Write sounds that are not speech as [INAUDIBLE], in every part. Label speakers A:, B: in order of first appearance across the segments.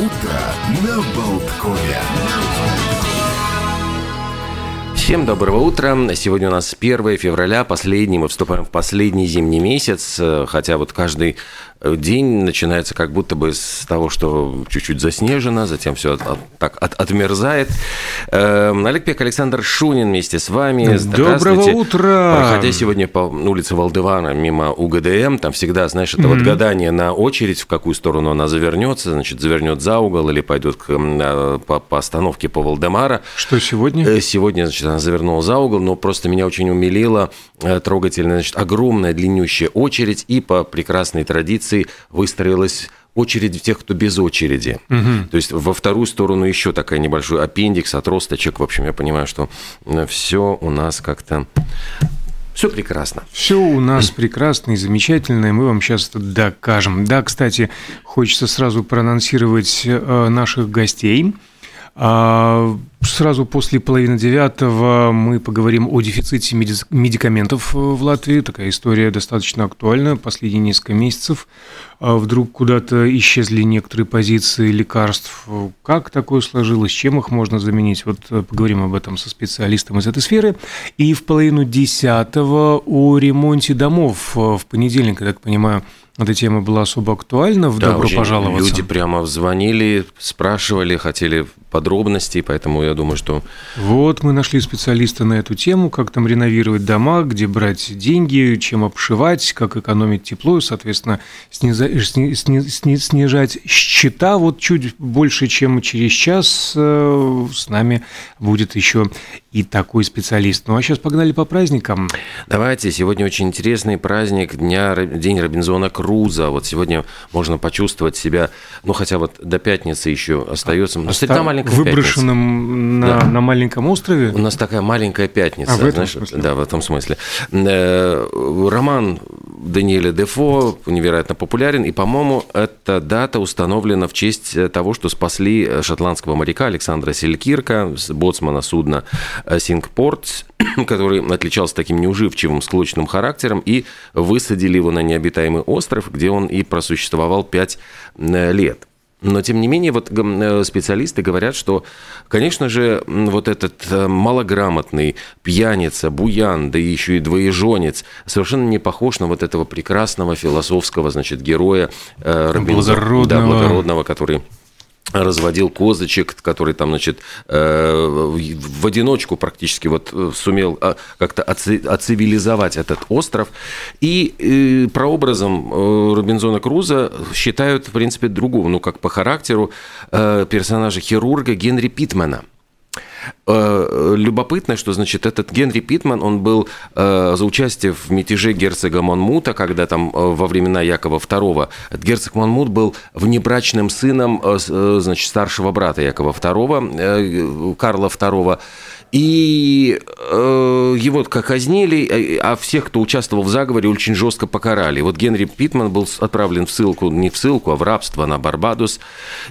A: Утро на Болткове.
B: Всем доброго утра. Сегодня у нас 1 февраля, последний, мы вступаем в последний зимний месяц, хотя вот каждый день начинается как будто бы с того, что чуть-чуть заснежено, затем все от, от, так от, отмерзает. Э, Олег Пек, Александр Шунин вместе с вами.
C: Доброго утра!
B: Проходя сегодня по улице Валдывана мимо УГДМ, там всегда, знаешь, это mm-hmm. вот гадание на очередь, в какую сторону она завернется, значит, завернет за угол или пойдет к, по, по остановке по Валдемара.
C: Что сегодня?
B: Э, сегодня, значит, она завернула за угол, но просто меня очень умилило э, трогательно, значит, огромная длиннющая очередь и по прекрасной традиции позиции выстроилась очередь тех, кто без очереди. Угу. То есть во вторую сторону еще такая небольшой аппендикс, отросточек. В общем, я понимаю, что э, все у нас как-то все прекрасно.
C: Все у нас прекрасно и замечательно, и мы вам сейчас это докажем. Да, кстати, хочется сразу проанонсировать э, наших гостей. А, сразу после половины девятого мы поговорим о дефиците медикаментов в Латвии. Такая история достаточно актуальна. Последние несколько месяцев а, вдруг куда-то исчезли некоторые позиции лекарств. Как такое сложилось? Чем их можно заменить? Вот э, поговорим об этом со специалистом из этой сферы. И в половину десятого о ремонте домов. В понедельник, я так понимаю, эта тема была особо актуальна в да, «Добро пожаловать».
B: Люди прямо звонили, спрашивали, хотели подробностей, поэтому я думаю, что...
C: Вот, мы нашли специалиста на эту тему, как там реновировать дома, где брать деньги, чем обшивать, как экономить тепло, и, соответственно, снижать, снижать счета. Вот чуть больше, чем через час э, с нами будет еще и такой специалист. Ну, а сейчас погнали по праздникам.
B: Давайте, сегодня очень интересный праздник, дня, День Робинзона Круза. Вот сегодня можно почувствовать себя, ну, хотя вот до пятницы еще остается.
C: Но Оста... маленькая Выброшенным на, да. на маленьком острове?
B: У нас такая маленькая пятница.
C: А, в этом знаешь, смысле?
B: Да, в этом смысле. Э, роман Даниэля Дефо невероятно популярен, и, по-моему, эта дата установлена в честь того, что спасли шотландского моряка Александра Селькирка, боцмана судна Сингпорт, [CLEARS THROAT] который отличался таким неуживчивым, склочным характером, и высадили его на необитаемый остров, где он и просуществовал пять э, лет. Но, тем не менее, вот э, специалисты говорят, что, конечно же, вот этот э, малограмотный пьяница, буян, да еще и двоеженец совершенно не похож на вот этого прекрасного философского, значит, героя
C: Робинзона,
B: да, благородного, который разводил козочек, который там, значит, э, в одиночку практически вот э, сумел а, как-то оцивилизовать этот остров. И э, прообразом Робинзона Круза считают, в принципе, другого, ну, как по характеру персонажа хирурга Генри Питмана – любопытно, что, значит, этот Генри Питман, он был э, за участие в мятеже герцога Монмута, когда там э, во времена Якова II герцог Монмут был внебрачным сыном, значит, старшего брата Якова II, Карла II. И э, его как казнили, э, а всех, кто участвовал в заговоре, очень жестко покарали. Вот Генри Питман был отправлен в ссылку, не в ссылку, а в рабство на Барбадос,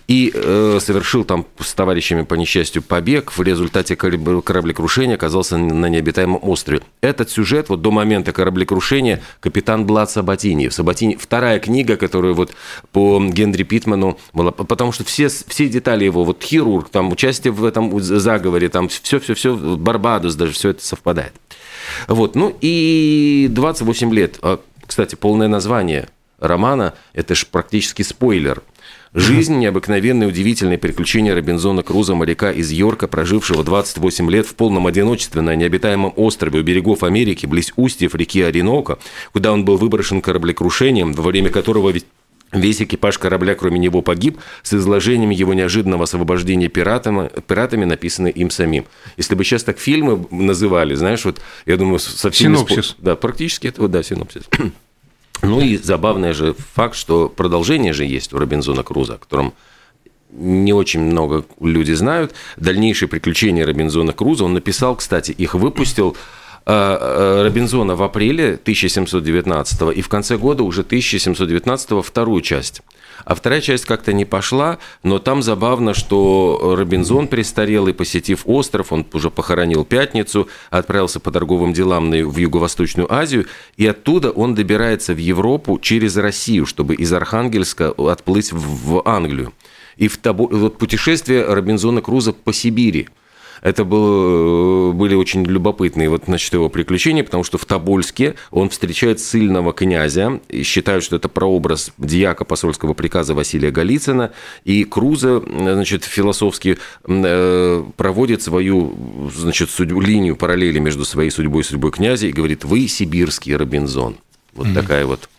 B: и э, совершил там с товарищами по несчастью побег. В результате кораблекрушения оказался на необитаемом острове. Этот сюжет вот до момента кораблекрушения капитан Блад Сабатини. Сабатини вторая книга, которую вот по Генри Питману была, потому что все, все детали его, вот хирург, там участие в этом заговоре, там все-все-все все, Барбадос даже, все это совпадает. Вот, ну и 28 лет. А, кстати, полное название романа – это же практически спойлер. Жизнь, необыкновенные, удивительные приключения Робинзона Круза, моряка из Йорка, прожившего 28 лет в полном одиночестве на необитаемом острове у берегов Америки, близ устьев реки Оренока, куда он был выброшен кораблекрушением, во время которого ведь Весь экипаж корабля, кроме него, погиб с изложением его неожиданного освобождения пиратами, пиратами написанное им самим. Если бы сейчас так фильмы называли, знаешь, вот, я думаю, совсем...
C: Синопсис.
B: Спор... Да, практически это, вот, да, синопсис. [CLEARS THROAT] Ну и забавный же факт, что продолжение же есть у Робинзона Круза, о котором не очень много люди знают. Дальнейшие приключения Робинзона Круза он написал, кстати, их выпустил Робинзона в апреле 1719 и в конце года уже 1719 вторую часть. А вторая часть как-то не пошла, но там забавно, что Робинзон престарелый, посетив остров, он уже похоронил пятницу, отправился по торговым делам в Юго-Восточную Азию, и оттуда он добирается в Европу через Россию, чтобы из Архангельска отплыть в Англию. И в табо... вот путешествие Робинзона Круза по Сибири – это был, э, были очень любопытные вот, значит, его приключения, потому что в Тобольске он встречает сильного князя, и считают, что это прообраз дьяка посольского приказа Василия Голицына, и Круза, значит, философски э, проводит свою, значит, судьбу, линию параллели между своей судьбой и судьбой князя и говорит, вы сибирский Робинзон. Вот mm-hmm. такая вот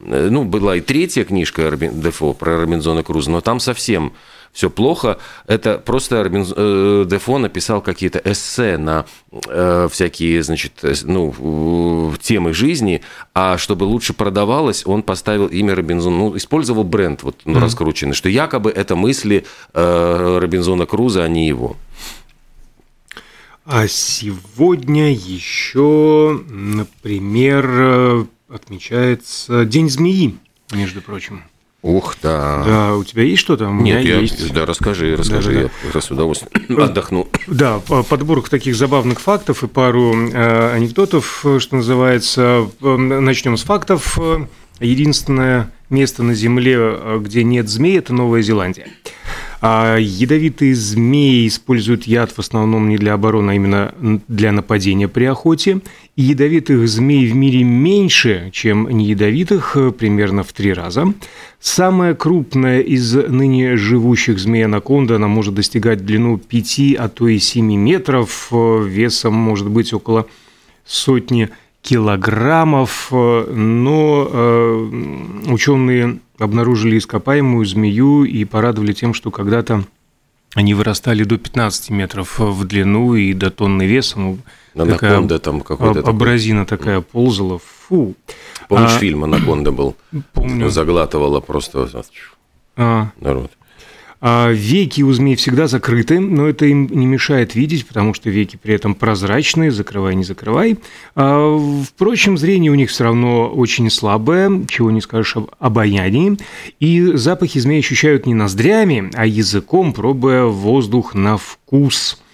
B: э, ну, была и третья книжка Дефо про Робинзона Круза, но там совсем все плохо. Это просто Робинз... Э, Дефо написал какие-то эссе на э, всякие, значит, ну, темы жизни, а чтобы лучше продавалось, он поставил имя Робинзона, ну, использовал бренд вот, ну, mm-hmm. раскрученный, что якобы это мысли э, Робинзона Круза, а не его.
C: А сегодня еще, например, э, отмечается День змеи, между прочим.
B: Ух, да.
C: Да, у тебя есть что-то? У
B: меня Нет, я, есть. Да, расскажи, расскажи, да, да, да. я с удовольствием отдохну.
C: Да, подборка таких забавных фактов и пару э, анекдотов, что называется. Начнем с фактов. Единственное место на Земле, где нет змей, это Новая Зеландия. А ядовитые змеи используют яд в основном не для обороны, а именно для нападения при охоте. И ядовитых змей в мире меньше, чем неядовитых, примерно в три раза. Самая крупная из ныне живущих змей анаконда, она может достигать длину 5, а то и 7 метров, весом может быть около сотни килограммов, но э, ученые обнаружили ископаемую змею и порадовали тем, что когда-то они вырастали до 15 метров в длину и до тонны весом.
B: Анаконда там какой-то
C: Абразина такой. такая ползала. Фу.
B: Помнишь, а, фильм «Анаконда» был? Помню. Заглатывала просто а, народ.
C: А веки у змей всегда закрыты, но это им не мешает видеть, потому что веки при этом прозрачные, закрывай, не закрывай. А, впрочем, зрение у них все равно очень слабое, чего не скажешь об обаянии. И запахи змей ощущают не ноздрями, а языком, пробуя воздух на вкус –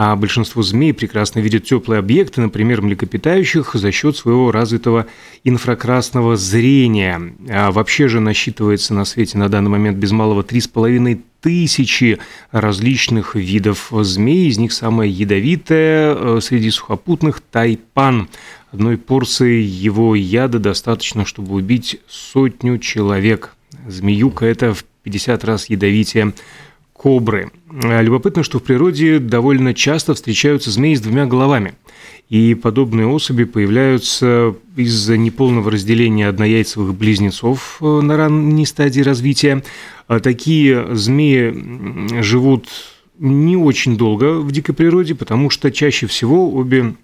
C: а большинство змей прекрасно видят теплые объекты, например, млекопитающих, за счет своего развитого инфракрасного зрения. А вообще же насчитывается на свете на данный момент без малого 3,5 тысячи различных видов змей. Из них самая ядовитая э, среди сухопутных – тайпан. Одной порции его яда достаточно, чтобы убить сотню человек. Змеюка – это в 50 раз ядовитее кобры. А любопытно, что в природе довольно часто встречаются змеи с двумя головами. И подобные особи появляются из-за неполного разделения однояйцевых близнецов э, на ранней стадии развития. А такие змеи живут не очень долго в дикой природе, потому что чаще всего обе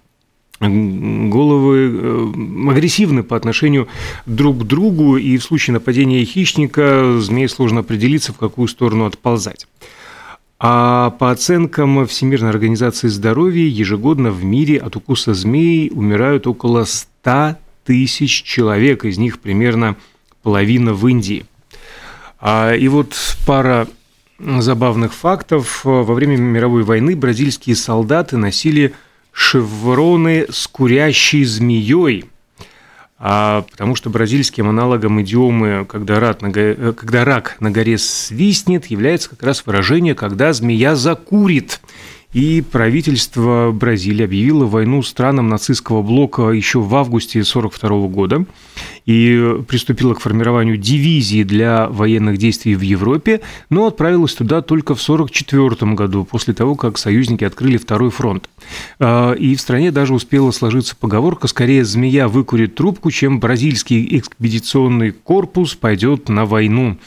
C: головы э, агрессивны по отношению друг к другу, и в случае нападения хищника змее сложно определиться, в какую сторону отползать. А по оценкам Всемирной организации здоровья, ежегодно в мире от укуса змей умирают около 100 тысяч человек, из них примерно половина в Индии. А, и вот пара забавных фактов. Во время мировой войны бразильские солдаты носили шевроны с курящей змеей, а потому что бразильским аналогом идиомы «когда рак, на горе, э, «когда рак на горе свистнет» является как раз выражение «когда змея закурит». И правительство Бразилии объявило войну странам нацистского блока еще в августе 1942 года и приступила к формированию дивизии для военных действий в Европе, но отправилась туда только в 1944 году, после того, как союзники открыли второй фронт. А, и в стране даже успела сложиться поговорка «скорее змея выкурит трубку, чем бразильский экспедиционный корпус пойдет на войну».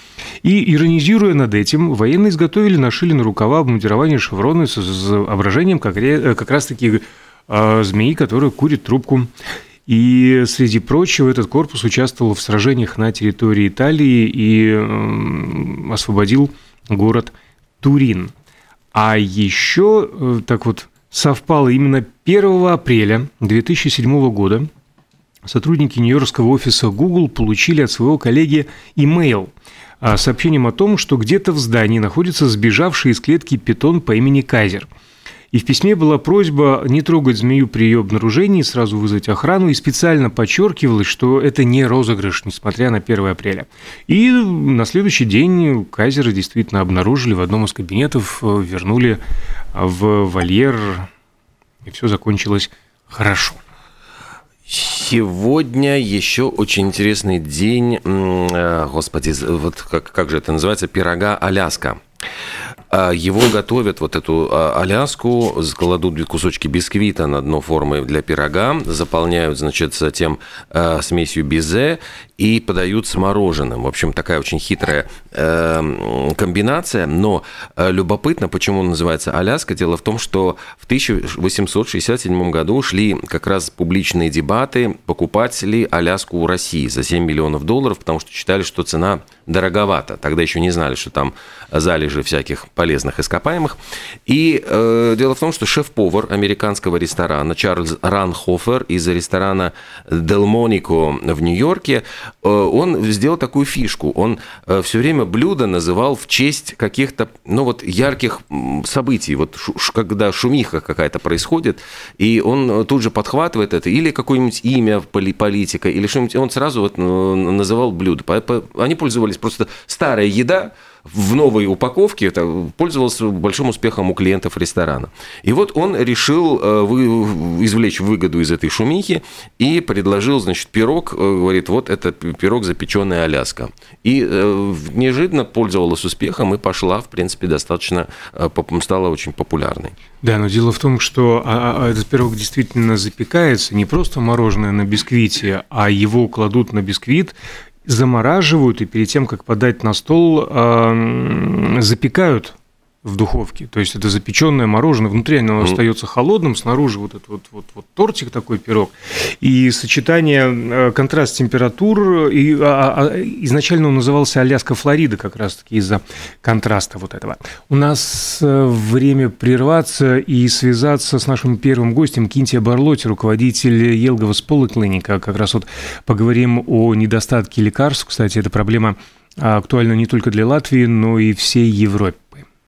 C: И, иронизируя над этим, военные изготовили, нашили на рукава обмундирование шевроны с изображением как, как раз-таки а, змеи, которая курит трубку. И, среди прочего, этот корпус участвовал в сражениях на территории Италии и освободил город Турин. А еще, э, так вот, совпало именно 1 апреля 2007 года сотрудники нью-йоркского офиса Google получили от своего коллеги имейл с сообщением о том, что где-то в здании находится сбежавший из клетки питон по имени Кайзер – И в письме была просьба не трогать змею при ее обнаружении, сразу вызвать охрану, и специально подчеркивалось, что это не розыгрыш, несмотря на 1 апреля. И на следующий день кайзера действительно обнаружили в одном из кабинетов, вернули в вольер, и все закончилось хорошо.
B: Сегодня еще очень интересный день, э, господи, вот как, как же это называется, пирога Аляска. А, его готовят, вот эту а, аляску, кладут кусочки бисквита на дно формы для пирога, заполняют, значит, затем а, смесью бизе и подают с мороженым. В общем, такая очень хитрая э, комбинация, но любопытно, почему он называется Аляска. Дело в том, что в 1867 году шли как раз публичные дебаты, покупать ли Аляску у России за 7 миллионов долларов, потому что считали, что цена дороговата. Тогда еще не знали, что там залежи всяких полезных ископаемых. И э, дело в том, что шеф-повар американского ресторана Чарльз Ранхофер из ресторана Monico в Нью-Йорке, э, он сделал такую фишку. Он э, все время блюдо называл в честь каких-то, ну вот, ярких событий. Вот ш, когда шумиха какая-то происходит, и он тут же подхватывает это, или какое-нибудь имя политика, или что-нибудь, он сразу вот называл блюдо. Они пользовались просто старая еда, в новой упаковке это пользовался большим успехом у клиентов ресторана. И вот он решил э, извлечь выгоду из этой шумихи и предложил, значит, пирог, э, говорит, вот это пирог запеченная Аляска. И э, неожиданно пользовалась успехом и пошла, в принципе, достаточно, стала очень популярной.
C: Да, но дело в том, что а, а, а, этот пирог действительно запекается не просто мороженое на бисквите, а его кладут на бисквит замораживают и перед тем, как подать на стол, запекают в духовке. То есть это запеченное мороженое, внутри оно mm. остается холодным, снаружи вот этот вот, вот, вот тортик такой пирог. И сочетание, э, контраст температур, и, а, а, а, изначально он назывался Аляска Флорида как раз-таки из-за контраста вот этого. У нас э, время прерваться и связаться с нашим первым гостем Кинтия Барлоти, руководитель Елгова Сполоклиника. Как раз вот поговорим о недостатке лекарств. Кстати, эта проблема актуальна не только для Латвии, но и всей Европе.